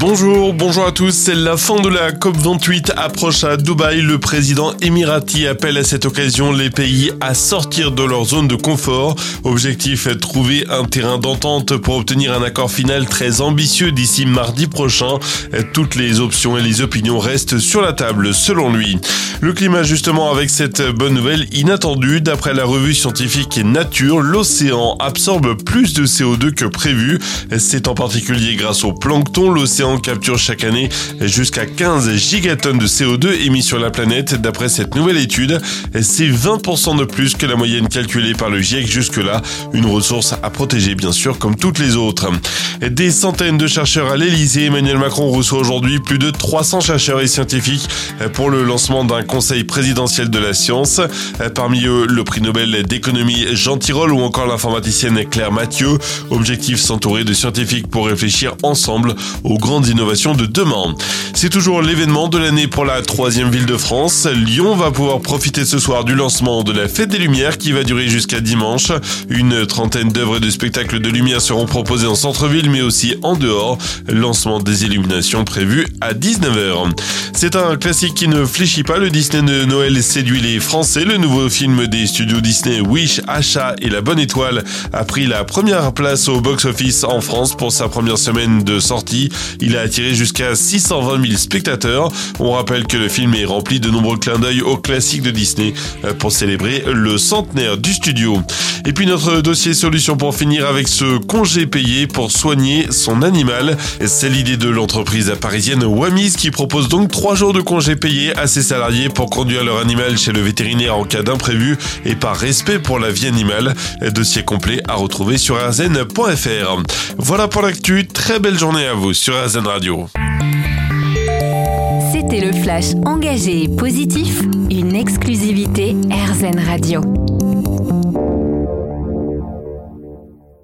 Bonjour, bonjour à tous. C'est la fin de la COP28 approche à Dubaï. Le président émirati appelle à cette occasion les pays à sortir de leur zone de confort. Objectif trouver un terrain d'entente pour obtenir un accord final très ambitieux d'ici mardi prochain. Toutes les options et les opinions restent sur la table selon lui. Le climat justement avec cette bonne nouvelle inattendue. D'après la revue scientifique Nature, l'océan absorbe plus de CO2 que prévu. C'est en particulier grâce au plancton. L'océan capture chaque année jusqu'à 15 gigatonnes de CO2 émis sur la planète. D'après cette nouvelle étude, c'est 20% de plus que la moyenne calculée par le GIEC jusque-là. Une ressource à protéger bien sûr comme toutes les autres. Des centaines de chercheurs à l'Elysée. Emmanuel Macron reçoit aujourd'hui plus de 300 chercheurs et scientifiques pour le lancement d'un conseil présidentiel de la science. Parmi eux, le prix Nobel d'économie Jean Tirole ou encore l'informaticienne Claire Mathieu. Objectif s'entourer de scientifiques pour réfléchir ensemble aux grands d'innovation de demain. C'est toujours l'événement de l'année pour la troisième ville de France. Lyon va pouvoir profiter ce soir du lancement de la Fête des Lumières qui va durer jusqu'à dimanche. Une trentaine d'œuvres et de spectacles de lumière seront proposés en centre-ville mais aussi en dehors. Lancement des illuminations prévu à 19h. C'est un classique qui ne fléchit pas. Le Disney de Noël séduit les Français. Le nouveau film des studios Disney Wish, Achat et La Bonne Étoile a pris la première place au box-office en France pour sa première semaine de sortie. A attiré jusqu'à 620 000 spectateurs. On rappelle que le film est rempli de nombreux clins d'œil aux classiques de Disney euh, pour célébrer le centenaire du studio. Et puis notre dossier solution pour finir avec ce congé payé pour soigner son animal. C'est l'idée de l'entreprise parisienne Wamis qui propose donc trois jours de congé payé à ses salariés pour conduire leur animal chez le vétérinaire en cas d'imprévu et par respect pour la vie animale. Dossier complet à retrouver sur arzen.fr. Voilà pour l'actu. Très belle journée à vous sur C'était le flash engagé et positif, une exclusivité RZN Radio.